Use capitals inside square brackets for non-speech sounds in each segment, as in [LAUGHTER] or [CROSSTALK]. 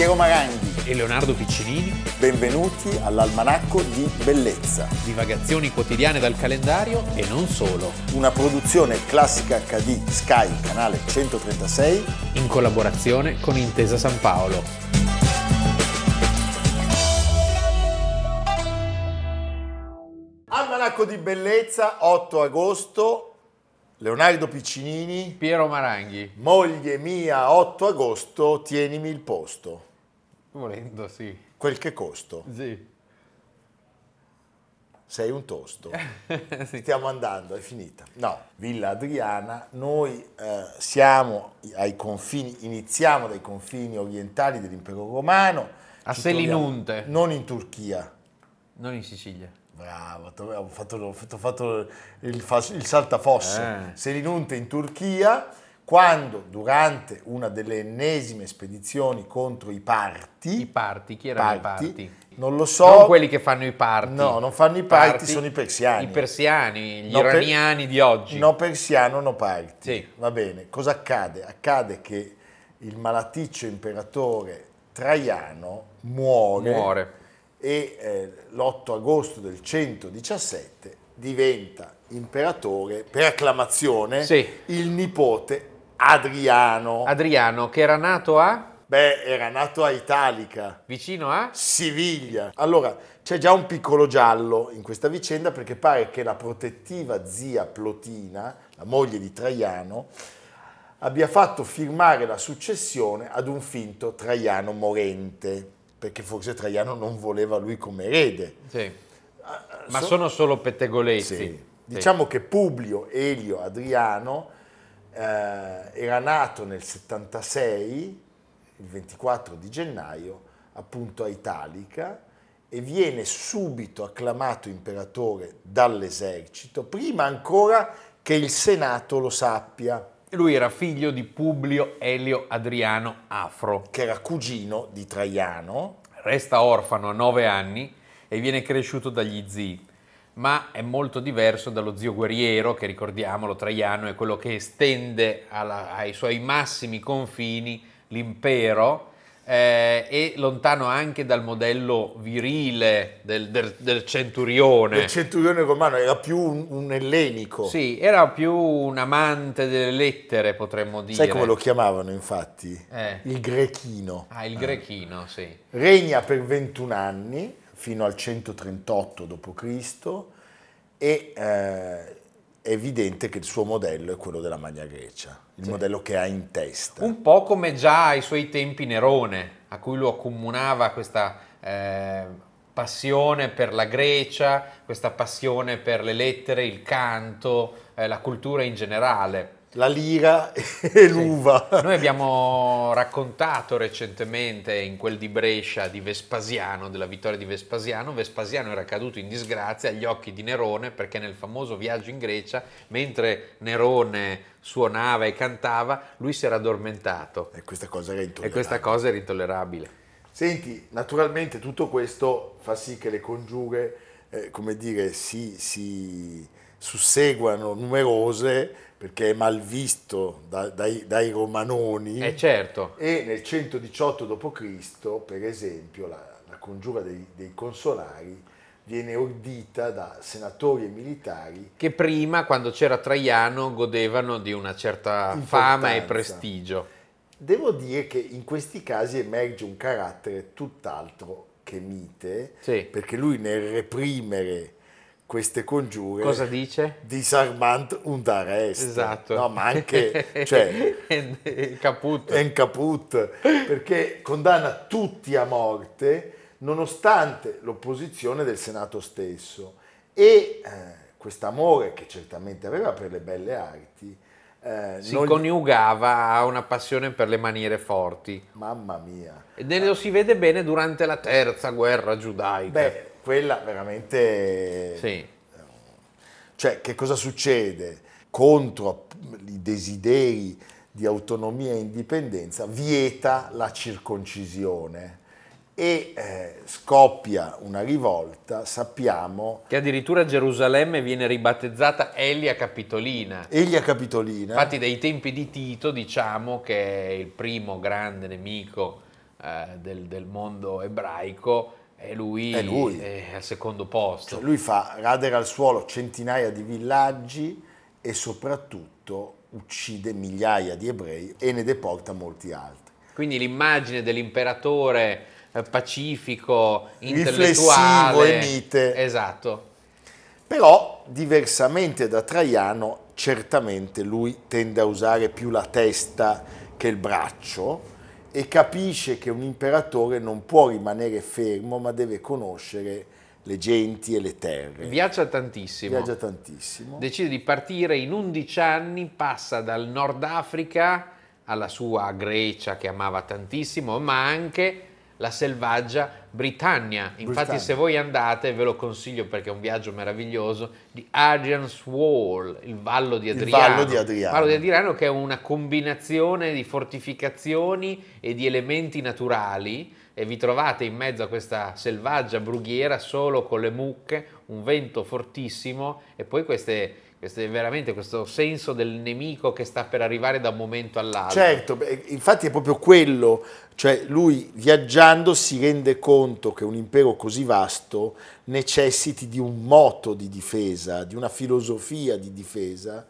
Piero Maranghi. e Leonardo Piccinini, Benvenuti all'Almanacco di Bellezza, divagazioni quotidiane dal calendario e non solo, una produzione classica HD Sky, canale 136. in collaborazione con Intesa San Paolo. Almanacco di Bellezza, 8 agosto, Leonardo Piccinini. Piero Maranghi, Moglie mia, 8 agosto, tienimi il posto. Volendo sì. Quel che costo. Sì. Sei un tosto. [LAUGHS] Sì. Stiamo andando, è finita. No, Villa Adriana, noi eh, siamo ai confini, iniziamo dai confini orientali dell'impero romano. A Selinunte. Non in Turchia. Non in Sicilia. Bravo, ho fatto, ho fatto- il, il saltafosse. Eh. Selinunte in Turchia, quando durante una delle ennesime spedizioni contro i Parti, I parti, chi erano i parti? non lo so, non quelli che fanno i parti. No, non fanno i parti, sono i persiani. I persiani, gli No, per- iraniani di oggi. No persiano, no parti. Sì. Va bene, cosa accade? Accade che il malaticcio imperatore Traiano muore, Muore. e eh, l'8 agosto del 117 diventa imperatore per acclamazione Sì. il nipote Adriano. Adriano, che era nato a? Beh, era nato a Italica. Vicino a? Siviglia. Allora, c'è già un piccolo giallo in questa vicenda perché pare che la protettiva zia Plotina, la moglie di Traiano, abbia fatto firmare la successione ad un finto Traiano morente, perché forse Traiano non voleva lui come erede. Sì. Ma so- sono solo pettegolezzi. Sì. Sì. Diciamo che Publio Elio Adriano era nato nel 76, il 24 di gennaio, appunto a Italica, e viene subito acclamato imperatore dall'esercito, prima ancora che il Senato lo sappia, Lui era figlio di Publio Elio Adriano Afro. che era cugino di Traiano, Resta orfano a nove anni e viene cresciuto dagli zii, ma è molto diverso dallo zio guerriero, che ricordiamolo, Traiano è quello che estende alla- ai suoi massimi confini l'impero eh, e lontano anche dal modello virile del, del- del centurione. il centurione romano era più un, un ellenico. Sì, era più un amante delle lettere, potremmo dire. Sai come lo chiamavano infatti? Eh. Il grechino. Ah, il grechino, sì. Regna per 21 anni, fino al 138 d.C. e eh, è evidente che il suo modello è quello della Magna Grecia, il modello che ha in testa. Un po' come già ai suoi tempi Nerone, a cui lo accomunava questa eh, passione per la Grecia, questa passione per le lettere, il canto, eh, la cultura in generale. La lira e l'uva. Noi abbiamo raccontato recentemente in quel di Brescia di Vespasiano, della vittoria di Vespasiano. Vespasiano era caduto in disgrazia agli occhi di Nerone perché nel famoso viaggio in Grecia, mentre Nerone suonava e cantava, lui si era addormentato. E questa cosa era E intollerabile. questa cosa era intollerabile. Senti, naturalmente tutto questo fa sì che le congiure, eh, come dire, si, si susseguano numerose perché è mal visto da- dai, dai romanoni. Eh certo, E nel 118 d.C., per esempio, la, la congiura dei, dei consolari viene ordita da senatori e militari che prima, quando c'era Traiano, godevano di una certa fama e Importanza. prestigio. Devo dire che in questi casi emerge un carattere tutt'altro che mite, Sì. perché lui nel reprimere queste congiure Cosa dice? disarmant und arrest. Esatto. No, ma anche, [LAUGHS] cioè, Caput. en caput, perché condanna tutti a morte nonostante l'opposizione del Senato stesso. E eh, quest'amore che certamente aveva per le belle arti, eh, si non coniugava a una passione per le maniere forti. mamma mia, E ne- lo si vede bene durante la terza guerra giudaica. beh, quella veramente... sì. Cioè, che cosa succede? Contro i desideri di autonomia e indipendenza, vieta la circoncisione e eh, scoppia una rivolta, sappiamo, Che addirittura Gerusalemme viene ribattezzata Elia Capitolina. Elia Capitolina, Infatti dai tempi di Tito diciamo che è il primo grande nemico eh, del, del mondo ebraico e lui È lui. è al secondo posto. Cioè, lui fa radere al suolo centinaia di villaggi e soprattutto uccide migliaia di ebrei e ne deporta molti altri. Quindi l'immagine dell'imperatore eh, pacifico, Riflessivo intellettuale, e mite. Esatto. Però, diversamente da Traiano, certamente lui tende a usare più la testa che il braccio e capisce che un imperatore non può rimanere fermo, ma deve conoscere le genti e le terre. Viaggia tantissimo. Viaggia tantissimo. Decide di partire in 11 anni, passa dal Nord Africa alla sua Grecia che amava tantissimo, ma anche la selvaggia Britannia. Infatti Britannia. se voi andate, ve lo consiglio perché è un viaggio meraviglioso, di Adrian's Wall, il Vallo di Il Adriano. Vallo di Adriano. Vallo di Adriano che è una combinazione di fortificazioni e di elementi naturali e vi trovate in mezzo a questa selvaggia brughiera solo con le mucche, un vento fortissimo e poi queste, queste veramente questo senso del nemico che sta per arrivare da un momento all'altro. Certo, infatti è proprio quello, cioè lui viaggiando si rende conto che un impero così vasto necessiti di un moto di difesa, di una filosofia di difesa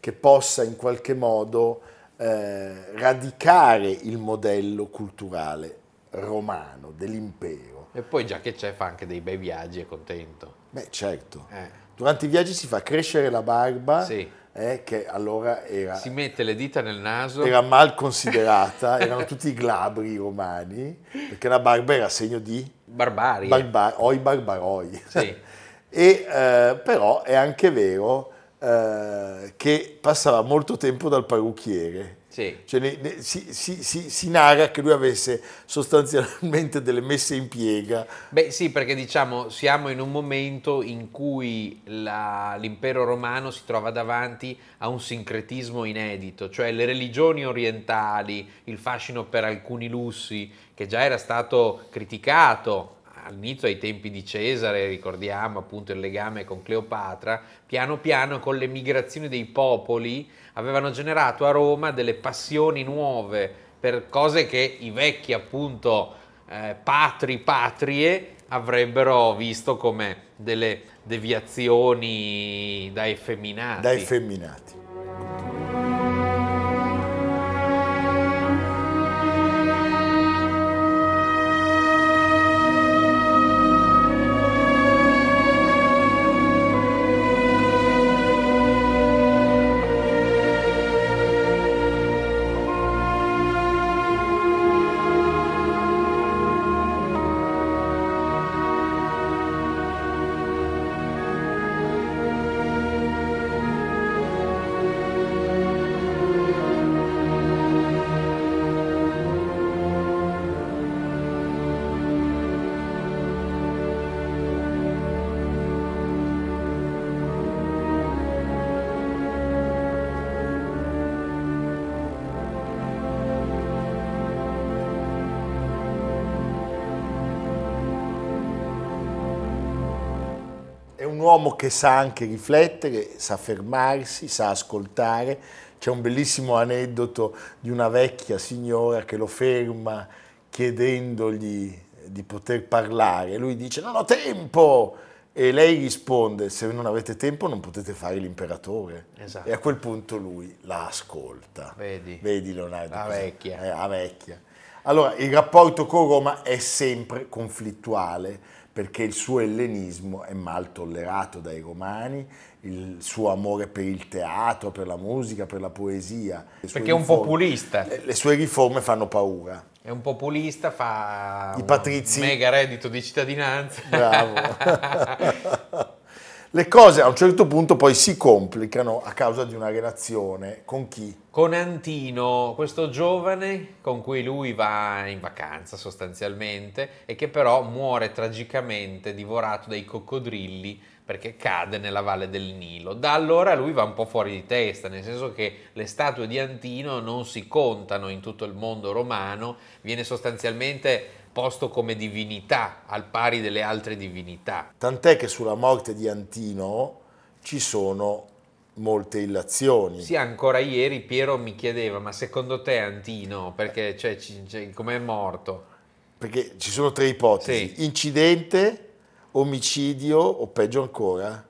che possa in qualche modo eh, radicare il modello culturale romano dell'impero. E poi già che c'è fa anche dei bei viaggi, è contento. Beh, certo. Eh. Durante i viaggi si fa crescere la barba, Sì. eh, che allora era, Si mette le dita nel naso. era mal considerata, [LAUGHS] erano tutti glabri romani, perché la barba era segno di Barbarie. barba- oi barbaroi. Sì. [LAUGHS] e, eh, però è anche vero eh, che passava molto tempo dal parrucchiere. Sì. Cioè, ne- ne- si, si- si- si narra che lui avesse sostanzialmente [LAUGHS] delle messe in piega Beh sì, perché diciamo siamo in un momento in cui la- l'impero romano si trova davanti a un sincretismo inedito, cioè le religioni orientali, il fascino per alcuni lussi, che già era stato criticato all'inizio ai tempi di Cesare, ricordiamo appunto il legame con Cleopatra, piano piano con le migrazioni dei popoli avevano generato a Roma delle passioni nuove per cose che i vecchi appunto eh, patri patrie avrebbero visto come delle deviazioni da effeminati. da effeminati. Uomo che sa anche riflettere, sa fermarsi, sa ascoltare. C'è un bellissimo aneddoto di una vecchia signora che lo ferma chiedendogli di poter parlare. Lui dice non ho tempo e lei risponde se non avete tempo non potete fare l'imperatore. Esatto. E a quel punto lui la ascolta. Vedi? Vedi Leonardo? La vecchia. Eh, la vecchia. Allora, il rapporto con Roma è sempre conflittuale perché il suo ellenismo è mal tollerato dai romani, il suo amore per il teatro, per la musica, per la poesia. Perché è un riforme- populista. Le, le sue riforme fanno paura. È un populista, fa I patrizi. mega reddito di cittadinanza. Bravo. [LAUGHS] Le cose a un certo punto poi si complicano a causa di una relazione con chi? con Antino, questo giovane con cui lui va in vacanza sostanzialmente e che però muore tragicamente divorato dai coccodrilli perché cade nella valle del Nilo. Da allora lui va un po' fuori di testa, nel senso che le statue di Antino non si contano in tutto il mondo romano, viene sostanzialmente posto come divinità al pari delle altre divinità. Tant'è che sulla morte di Antino ci sono molte illazioni. Sì, ancora ieri Piero mi chiedeva, ma secondo te Antino, perché cioè, ci- cioè, com'è morto? perché ci sono tre ipotesi, Sì. incidente, omicidio o peggio ancora?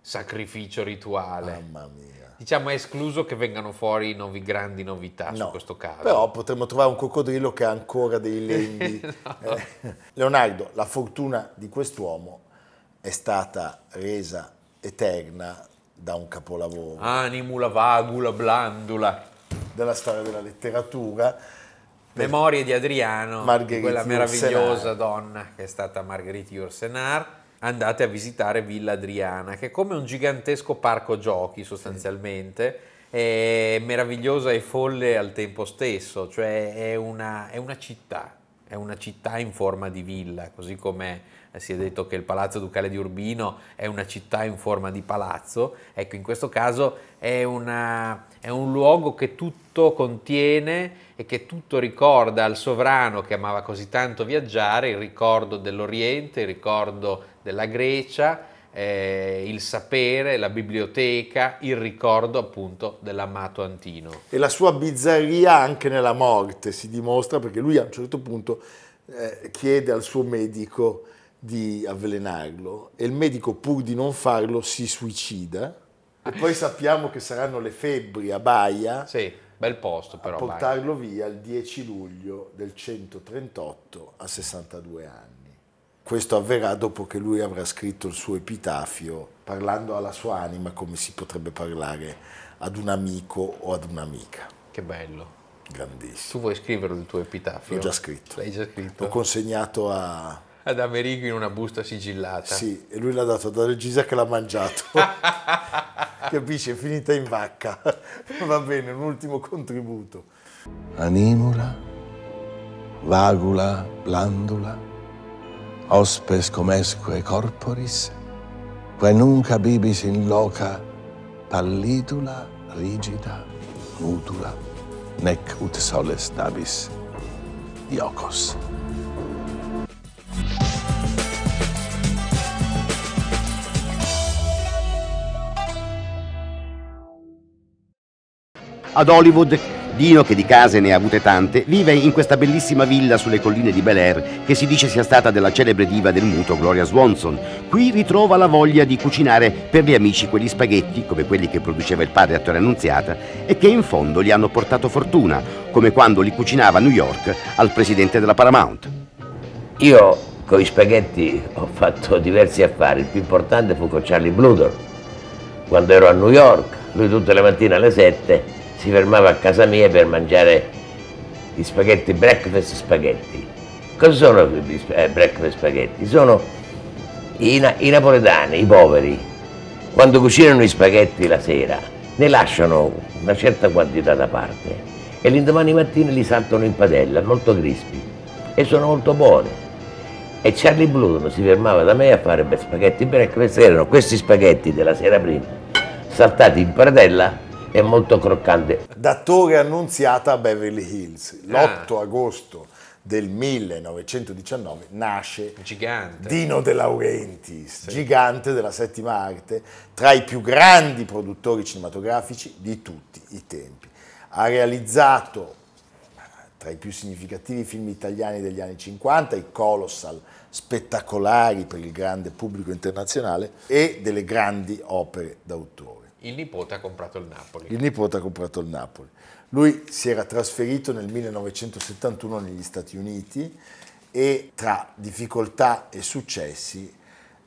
Sacrificio rituale. Mamma mia. Diciamo è escluso che vengano fuori novi, grandi novità su No, questo caso. Però potremmo trovare un coccodrillo che ha ancora dei [LAUGHS] lembi. Eh, Leonardo, la fortuna di quest'uomo è stata resa eterna da un capolavoro Animula, vagula, blandula. della storia della letteratura. Memorie di Adriano, Marguerite quella meravigliosa Yourcenar. donna che è stata Margherite Yourcenar. Andate a visitare Villa Adriana, che è come un gigantesco parco giochi sostanzialmente, è meravigliosa e folle al tempo stesso, cioè è una, è una città, è una città in forma di villa, così come si è detto che il Palazzo Ducale di Urbino è una città in forma di palazzo, ecco in questo caso è, una- è un luogo che tutto contiene e che tutto ricorda al sovrano che amava così tanto viaggiare, il ricordo dell'Oriente, il ricordo della Grecia, eh, il sapere, la biblioteca, il ricordo appunto dell'amato Antino. E la sua bizzarria anche nella morte si dimostra perché lui a un certo punto eh, chiede al suo medico di avvelenarlo e il medico pur di non farlo si suicida. E poi sappiamo che saranno le febbri a Baia Sì, bel posto a però. vai. portarlo via il 10 luglio del 138 a 62 anni. Questo avverrà dopo che lui avrà scritto il suo epitafio parlando alla sua anima come si potrebbe parlare ad un amico o ad un'amica. Che bello. Grandissimo. Tu vuoi scriverlo il tuo epitafio? L'ho già scritto. L'hai già L'ho scritto? consegnato a... Ad Amerigo in una busta sigillata. Sì, e lui l'ha dato ad Regisa che l'ha mangiato. [LAUGHS] Capisci? È finita in vacca. [LAUGHS] Va bene, un ultimo contributo. animula, vagula, blandula, hospes comesque corporis, quae nunca bibis in loca pallidula, rigida, nudula, nec ut soles dabis diocos. Ad Hollywood, Dino, che di case ne ha avute tante, vive in questa bellissima villa sulle colline di Bel Air, che si dice sia stata della celebre diva del muto Gloria Swanson. Qui ritrova la voglia di cucinare per gli amici quegli spaghetti, come quelli che produceva il padre attore Annunziata, e che in fondo gli hanno portato fortuna, come quando li cucinava a New York al presidente della Paramount. Io con i spaghetti ho fatto diversi affari, il più importante fu con Charlie Bludor. Quando ero a New York, lui tutte le mattine alle 7 si fermava a casa mia per mangiare gli spaghetti breakfast spaghetti. Cosa sono sp- eh, breakfast spaghetti? Sono i, i napoletani, i poveri, quando cucinano gli spaghetti la sera, ne lasciano una certa quantità da parte e l'indomani mattina li saltano in padella, molto crispi e sono molto buoni. E Charlie Blue si fermava da me a fare spaghetti breakfast, erano questi spaghetti della sera prima, saltati in padella e molto croccanti. D'attore annunziata a Beverly Hills. Ah. L'8 agosto del 1919 nasce Gigante. Dino De Laurentiis, gigante della settima arte, tra i più grandi produttori cinematografici di tutti i tempi. Ha realizzato tra i più significativi film italiani degli anni 50, i Colossal, spettacolari per il grande pubblico internazionale, e delle grandi opere d'autore. Il nipote ha comprato il Napoli. Il nipote ha comprato il Napoli. Lui si era trasferito nel 1971 negli Stati Uniti e tra difficoltà e successi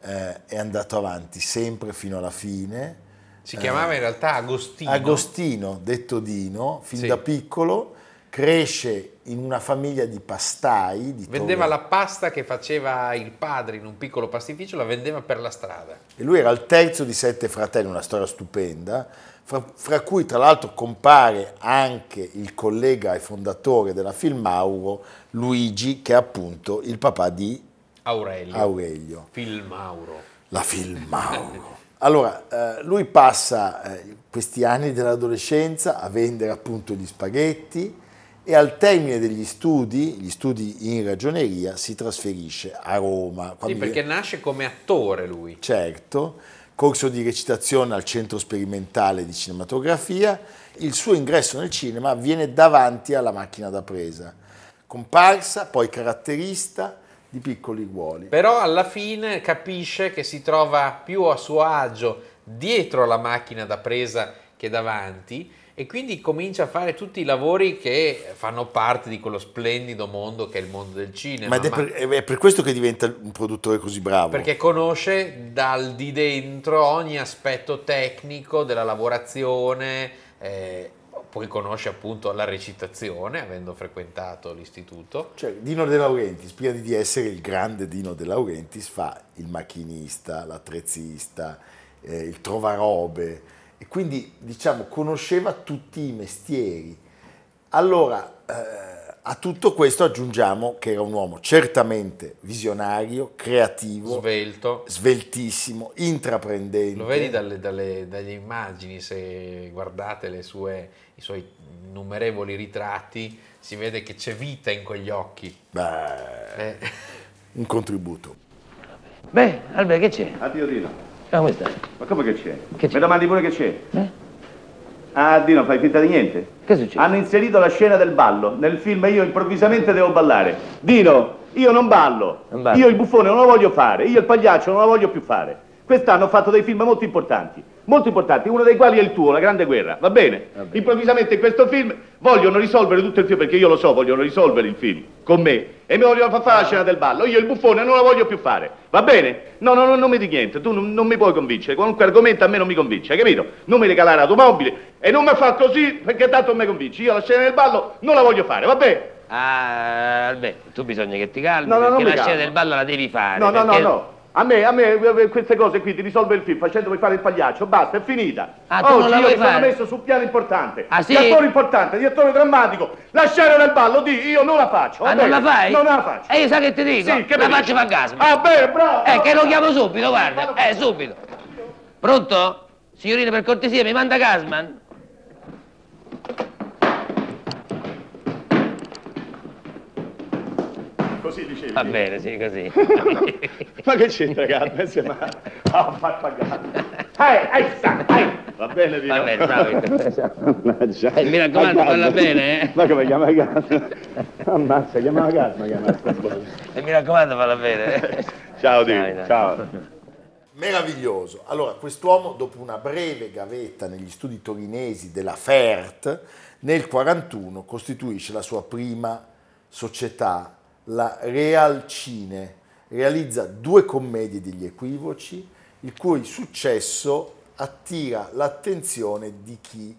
eh, è andato avanti sempre fino alla fine. Si chiamava in realtà Agostino. Agostino, detto Dino, fin Sì. da piccolo, cresce in una famiglia di pastai. Di Vendeva Torre- la pasta che faceva il padre in un piccolo pastificio, la vendeva per la strada. E lui era il terzo di sette fratelli, una storia stupenda, fra, fra cui tra l'altro compare anche il collega e fondatore della Filmauro, Luigi, che è appunto il papà di Aurelio. Aurelio, Filmauro. la Filmauro. Allora, eh, lui passa eh, questi anni dell'adolescenza a vendere appunto gli spaghetti e al termine degli studi, gli studi in ragioneria, si trasferisce a Roma. Sì, perché nasce come attore lui. certo, corso di recitazione al Centro Sperimentale di Cinematografia, il suo ingresso nel cinema avviene davanti alla macchina da presa, comparsa, poi caratterista di piccoli ruoli. Però alla fine capisce che si trova più a suo agio dietro la macchina da presa che davanti e quindi comincia a fare tutti i lavori che fanno parte di quello splendido mondo che è il mondo del cinema. Ma è, per, è per questo che diventa un produttore così bravo. Perché conosce dal di dentro ogni aspetto tecnico della lavorazione, eh, poi conosce appunto la recitazione, avendo frequentato l'istituto. Cioè, Dino De Laurentiis, prima di essere il grande Dino De Laurentiis, fa il macchinista, l'attrezzista, eh, il trovarobe e quindi diciamo conosceva tutti i mestieri. Allora, eh, a tutto questo aggiungiamo che era un uomo certamente visionario, creativo, Svelto. sveltissimo, intraprendente. Lo vedi dalle, dalle- dalle immagini, se guardate le sue- i suoi innumerevoli ritratti, si vede che c'è vita in quegli occhi. Beh, Eh, un contributo. Beh, Albe, che c'è? Addio Dino. Come stai? Ma come che c'è? Che c'è? Mi domandi pure che c'è? Eh? Ah, Dino, fai finta di niente? Che succede? Hanno inserito la scena del ballo. Nel film io improvvisamente devo ballare. Dino, io non ballo. Non balli. Io il buffone non lo voglio fare. Io il pagliaccio non lo voglio più fare. Quest'anno ho fatto dei film molto importanti. Molto importanti, uno dei quali è il tuo, La Grande Guerra. Va bene? Va bene. Improvvisamente in questo film vogliono risolvere tutto il film, perché io lo so, vogliono risolvere il film con me. E mi vogliono far fare la scena del ballo. Io il buffone non la voglio più fare. Va bene? No, no, no, non mi di niente. Tu non, non mi puoi convincere. Qualunque argomento a me non mi convince, hai capito? Non mi regalare l'automobile e non mi fa così perché tanto non mi convinci. Io la scena del ballo non la voglio fare, va bene? Ah, Albe, tu bisogna che ti calmi, No, no, perché la scena del ballo la devi fare. No, no, no, no. A me, a me eh, queste cose qui ti risolve il film facendomi fare il pagliaccio, basta, è finita. Ah, tu non Oggi la io mi sono fare? messo sul piano importante. Ah, sì? Di attore importante, di attore drammatico. La scena del ballo, di, io non la faccio. va Ah, non bene? la fai? Non la faccio. E io sai che ti dico? Sì, che la faccio fantasma. Ah, bene, bravo. Eh, che lo chiamo subito, guarda. Eh, subito. Pronto? Signorina, per cortesia, mi manda Gasman? Così dicevi. Va bene, sì, così. [LAUGHS] Ma che c'entra? Se ma... Ah, fa pagare. Eh, eh, sta, eh. Va bene, Dino. Va bene, ciao. Mannaggia. [LAUGHS] Eh, mi raccomando, falla bene, eh. Ma come chiama Carmen? Ammazza, chiamava Carmen, chiamava E mi raccomando, falla bene. Ciao, dai. Ciao. Meraviglioso. Allora, quest'uomo, dopo una breve gavetta negli studi torinesi della FERT, nel 1941 costituisce la sua prima società, la Real Cine. Realizza due commedie degli equivoci, il cui successo attira l'attenzione di chi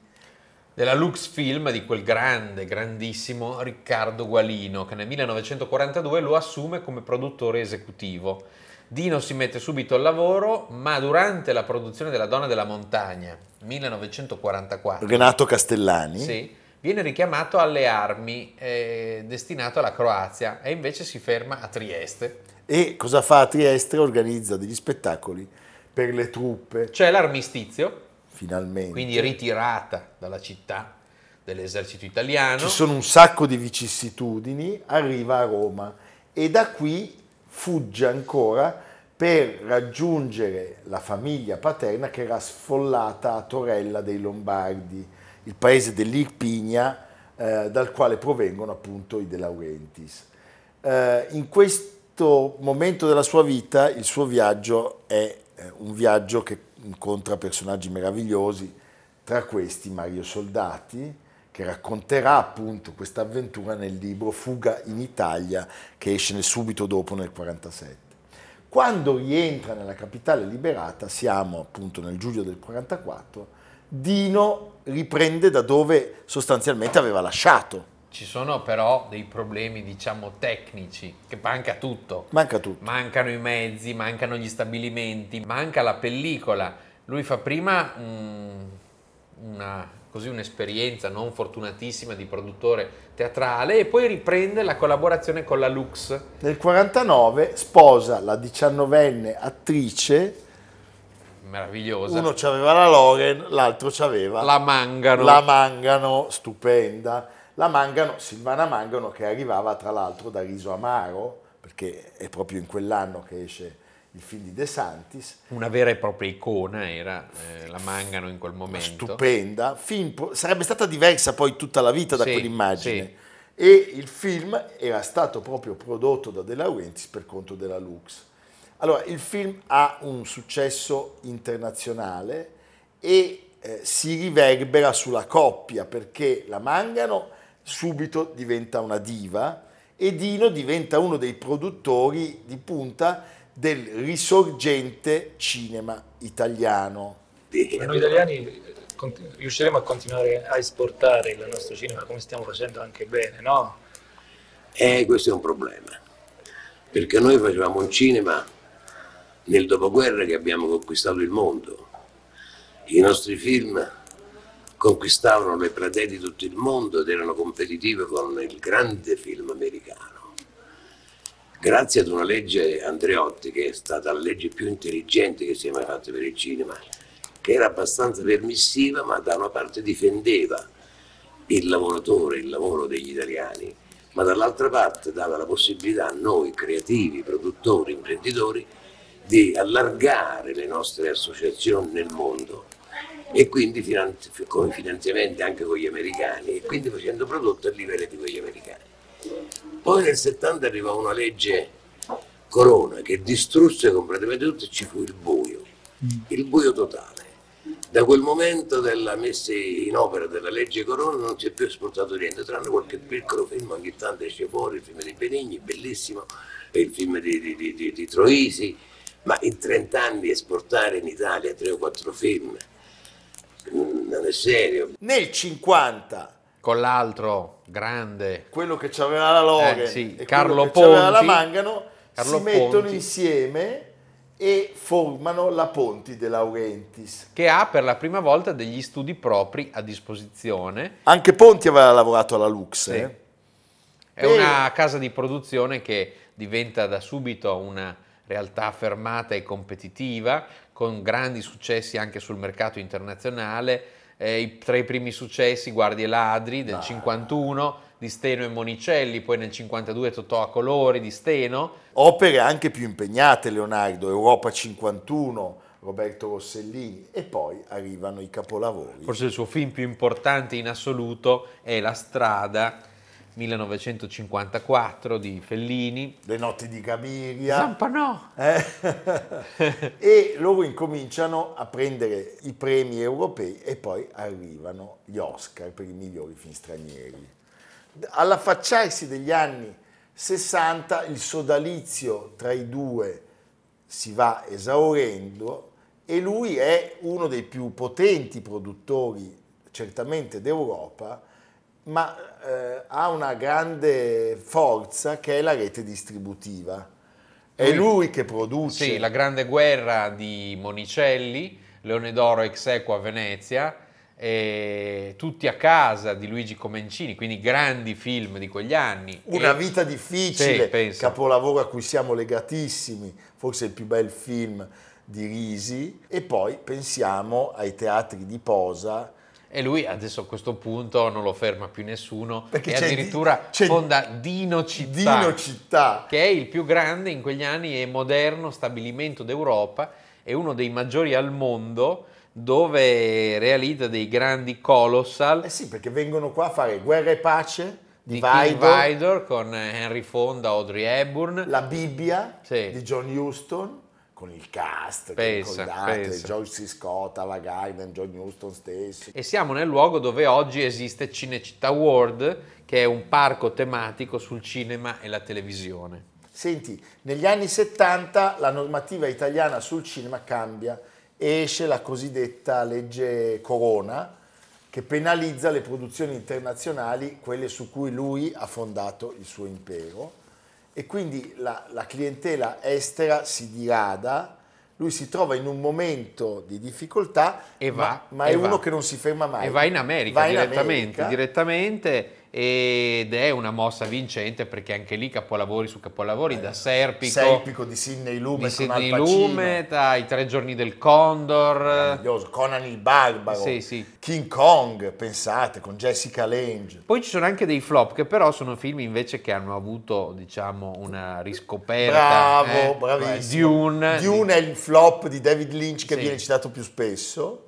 della Lux Film di quel grande, grandissimo Riccardo Gualino che nel 1942 lo assume come produttore esecutivo. Dino si mette subito al lavoro, ma durante la produzione della Donna della Montagna, 1944, Renato Castellani sì, viene richiamato alle armi, eh, destinato alla Croazia e invece si ferma a Trieste. e cosa fa a Trieste? Organizza degli spettacoli per le truppe, C'è l'armistizio, finalmente. quindi ritirata dalla città dell'esercito italiano. Ci sono un sacco di vicissitudini, arriva a Roma e da qui fugge ancora per raggiungere la famiglia paterna che era sfollata a Torella dei Lombardi, il paese dell'Irpinia eh, dal quale provengono appunto i De Laurentiis. Eh, in questo momento della sua vita il suo viaggio è eh, un viaggio che incontra personaggi meravigliosi, tra questi Mario Soldati, che racconterà appunto questa avventura nel libro Fuga in Italia, che esce subito dopo nel 1947. Quando rientra nella capitale liberata, siamo appunto nel giugno del 1944, Dino riprende da dove sostanzialmente aveva lasciato. Ci sono però dei problemi, diciamo, tecnici, che manca tutto. Manca tutto. Mancano i mezzi, mancano gli stabilimenti, manca la pellicola. Lui fa prima mm, una, così un'esperienza non fortunatissima di produttore teatrale e poi riprende la collaborazione con la Lux. Nel 1949 sposa la diciannovenne attrice, Meravigliosa. uno aveva la Loren, l'altro aveva la Mangano. la Mangano, stupenda. La Mangano, Silvana Mangano, che arrivava tra l'altro da Riso Amaro, perché è proprio in quell'anno che esce il film di De Santis, Una vera e propria icona era eh, la Mangano in quel momento. stupenda, film sarebbe stata diversa poi tutta la vita da Sì, quell'immagine. sì. e il film era stato proprio prodotto da De Laurentiis per conto della Lux. Allora, il film ha un successo internazionale e eh, si riverbera sulla coppia perché la Mangano subito diventa una diva e Dino diventa uno dei produttori di punta del risorgente cinema italiano. Noi italiani eh, riusciremo a continuare a esportare il nostro cinema come stiamo facendo anche bene, no? E questo è un problema, perché noi facevamo un cinema nel dopoguerra che abbiamo conquistato il mondo. I nostri film conquistavano le platee di tutto il mondo ed erano competitivi con il grande film americano. Grazie ad una legge Andreotti, che è stata la legge più intelligente che si è mai fatta per il cinema, che era abbastanza permissiva, ma da una parte difendeva il lavoratore, il lavoro degli italiani, ma dall'altra parte dava la possibilità a noi, creativi, produttori, imprenditori, di allargare le nostre associazioni nel mondo e quindi finanzi- come finanziamenti anche con gli americani e quindi facendo prodotti a livello di quegli americani. Poi nel 70 arrivò una legge Corona che distrusse completamente tutto e ci fu il buio, il buio totale. Da quel momento della messa in opera della legge Corona non si è più esportato niente, tranne qualche piccolo film, ogni tanto esce fuori, il film di Benigni, bellissimo, il film di, di, di- di Troisi, ma in 30 anni esportare in Italia tre o quattro film mm, non è serio. Nel 50 Con l'altro grande. quello che c'aveva la Loren Eh, sì, e Carlo quello che c'aveva la Ponti. Mangano Carlo si mettono Ponti. insieme e formano la Ponti De Laurentiis. che ha per la prima volta degli studi propri a disposizione. Anche Ponti aveva lavorato alla Lux. Sì. eh. È E- una casa di produzione che diventa da subito una realtà affermata e competitiva, con grandi successi anche sul mercato internazionale. Eh, tra i primi successi Guardie Ladri del 51, di Steno e Monicelli, poi nel 52 Totò a colori di Steno. Opere anche più impegnate, Leonardo, Europa 51, Roberto Rossellini e poi arrivano i capolavori. Forse il suo film più importante in assoluto è La strada 1954 di Fellini. Le notti di Gaviria. Zampanò! Eh? [LAUGHS] e loro incominciano a prendere i premi europei e poi arrivano gli Oscar per i migliori film stranieri. All'affacciarsi degli anni 60 il sodalizio tra i due si va esaurendo e lui è uno dei più potenti produttori certamente d'Europa, ma eh, ha una grande forza che è la rete distributiva. È Lui- lui che produce Sì, La grande guerra di Monicelli, Leone d'Oro ex equo a Venezia, Tutti a casa di Luigi Comencini, quindi grandi film di quegli anni. Una E- vita difficile, Sì, capolavoro a cui siamo legatissimi, forse il più bel film di Risi, e poi pensiamo ai teatri di posa. E lui adesso a questo punto non lo ferma più nessuno Perché e c'è addirittura Di- fonda Dino Città, Dino Città. che è il più grande in quegli anni e moderno stabilimento d'Europa e uno dei maggiori al mondo dove realizza dei grandi colossal Eh sì, perché vengono qua a fare Guerra e Pace di, Vidor, Vidor con Henry Fonda, Audrey Hepburn. La Bibbia Sì. di John Huston, con il cast, Pensa, ricordate, pensa. George C. Scott, Ava Gardner, John Huston stesso. E siamo nel luogo dove oggi esiste Cinecittà World, che è un parco tematico sul cinema e la televisione. Senti, negli anni 70 la normativa italiana sul cinema cambia e esce la cosiddetta legge Corona che penalizza le produzioni internazionali, quelle su cui lui ha fondato il suo impero e quindi la, la clientela estera si dirada, lui si trova in un momento di difficoltà E va, ma, ma e è va. uno che non si ferma mai. E va in America Va in direttamente, America. direttamente ed è una mossa vincente perché anche lì capolavori su capolavori da Serpico, Serpico di Sidney di Lumet con Sidney. Lumet, ai Tre giorni del Condor. Conan il Barbaro, Sì, sì. King Kong, pensate, con Jessica Lange. Poi ci sono anche dei flop che però sono film invece che hanno avuto diciamo una riscoperta. Bravo, eh. bravissimo. Dune. Dune è il flop di David Lynch che Sì. viene citato più spesso.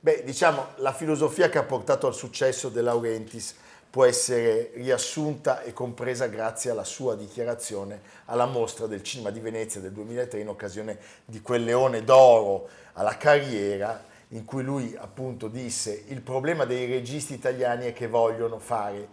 Beh, diciamo, la filosofia che ha portato al successo De Laurentiis può essere riassunta e compresa grazie alla sua dichiarazione alla mostra del cinema di Venezia del 2003 in occasione di quel leone d'oro alla carriera in cui lui appunto disse il problema dei registi italiani è che vogliono fare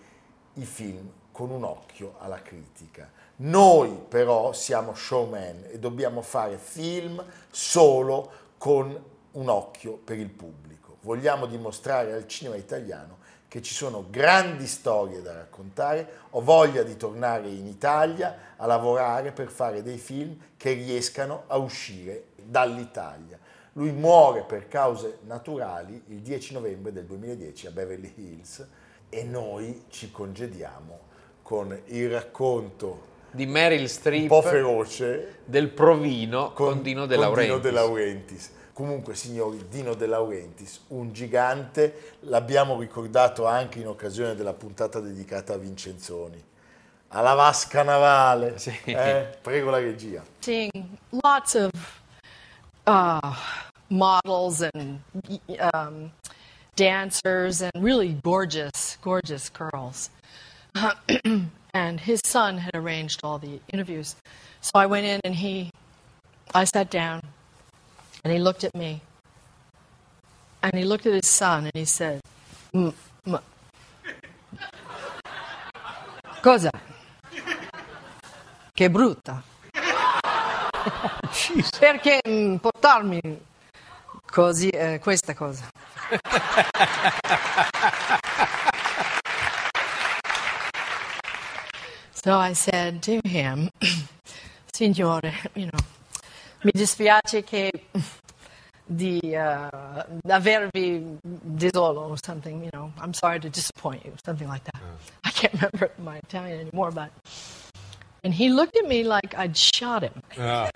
i film con un occhio alla critica. Noi però siamo showman e dobbiamo fare film solo con un occhio per il pubblico. Vogliamo dimostrare al cinema italiano che ci sono grandi storie da raccontare, ho voglia di tornare in Italia a lavorare per fare dei film che riescano a uscire dall'Italia. Lui muore per cause naturali il 10 novembre del 2010 a Beverly Hills e noi ci congediamo con il racconto di Meryl Streep un po' feroce del provino con, con Dino De Laurentiis. Dino De Laurentiis. Comunque, signori, Dino De Laurentiis, un gigante, l'abbiamo ricordato anche in occasione della puntata dedicata a Vincenzoni. Alla vasca navale. Sì. Eh? Prego la regia. Seeing lots of uh, models and um, dancers and really gorgeous, gorgeous girls. [CLEARS THROAT] and his son had arranged all the interviews. So I went in and he, I sat down and he looked at me and he looked at his son and he said, mm. Cosa? Che brutta. Perché mm, portarmi così, eh, questa cosa? so I said to him, [CLEARS THROAT] Signore, you know, mi dispiace che di uh, avervi disolo or something, you know, I'm sorry to disappoint you, something like that. I can't [LAUGHS] remember my Italian anymore, but. And he looked at me like I'd shot him. Yeah.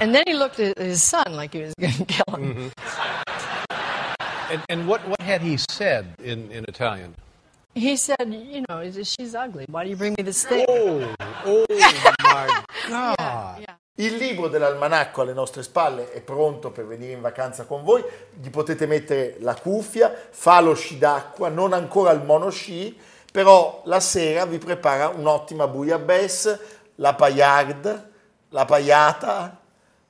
And then he looked at his son like he was going to kill him. Mm-hmm. And, and what, what had he said in, in Italian? He said, you know, she's ugly. Why do you bring me this thing? Oh, oh my [LAUGHS] God. Yeah, yeah. Il libro dell'almanacco alle nostre spalle è pronto per venire in vacanza con voi, gli potete mettere la cuffia, fa lo sci d'acqua, non ancora il monosci, però la sera vi prepara un'ottima bouillabaisse, la paillard, la pagliata,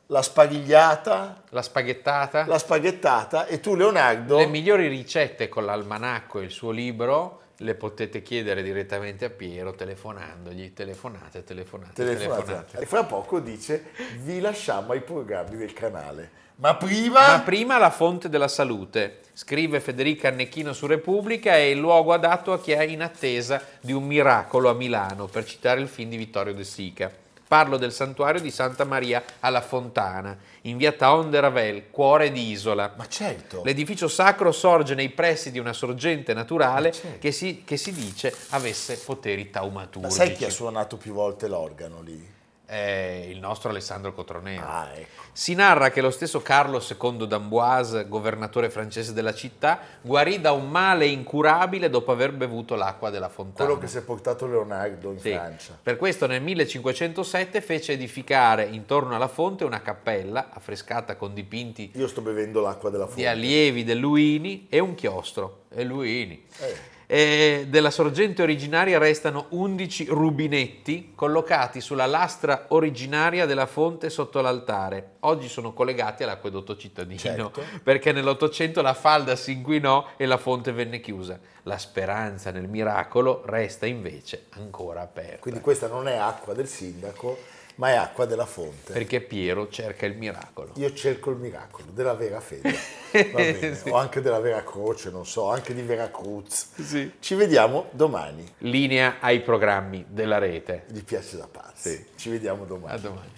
la spaghigliata, La spaghettata. la spaghettata e tu Leonardo Le migliori ricette con l'almanacco e il suo libro le potete chiedere direttamente a Piero telefonandogli. Telefonate, telefonate, telefonate. telefonate. E fra poco dice vi lasciamo ai programmi del canale. Ma prima... Ma prima la fonte della salute. Scrive Federica Annecchino su Repubblica, è il luogo adatto a chi è in attesa di un miracolo a Milano, per citare il film di Vittorio De Sica. Parlo del santuario di Santa Maria alla Fontana, in via Taon de Ravel, cuore di isola. Ma certo. L'edificio sacro sorge nei pressi di una sorgente naturale Ma certo. che, si, che si dice avesse poteri Ma taumaturgici. sai chi ha suonato più volte l'organo lì? È il nostro Alessandro Cotroneo. Ah, ecco. Si narra che lo stesso Carlo II d'Amboise, governatore francese della città, guarì da un male incurabile dopo aver bevuto l'acqua della fontana. Quello che si è portato Leonardo in Sì. Francia. Per questo nel 1507 fece edificare intorno alla fonte una cappella affrescata con dipinti Io sto bevendo l'acqua della fonte. di allievi del Luini e un chiostro. E Luini. Eh. E della sorgente originaria restano 11 rubinetti collocati sulla lastra originaria della fonte sotto l'altare. Oggi sono collegati all'acquedotto cittadino Certo. perché nell'Ottocento la falda si inquinò e la fonte venne chiusa. La speranza nel miracolo resta invece ancora aperta. Quindi questa non è acqua del sindaco, ma è acqua della fonte. Perché Piero cerca il miracolo. Io cerco il miracolo della vera fede. [LAUGHS] Sì. o anche della vera croce, non so, anche di Vera Cruz. Sì. Ci vediamo domani. Linea ai programmi della rete. Gli piace da pazzi. Sì. Ci vediamo domani. A domani.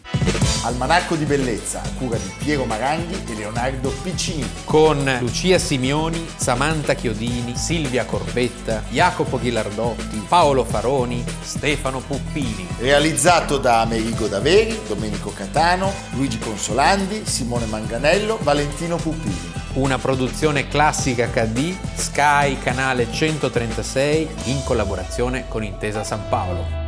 Almanacco di bellezza a cura di Piero Maranghi e Leonardo Piccini. con Lucia Simioni, Samantha Chiodini, Silvia Corbetta, Jacopo Ghilardotti, Paolo Faroni, Stefano Puppini. Realizzato da Amerigo Daveri, Domenico Catano, Luigi Consolandi, Simone Manganello, Valentino Puppini. Una produzione classica HD, Sky Canale 136 in collaborazione con Intesa San Paolo.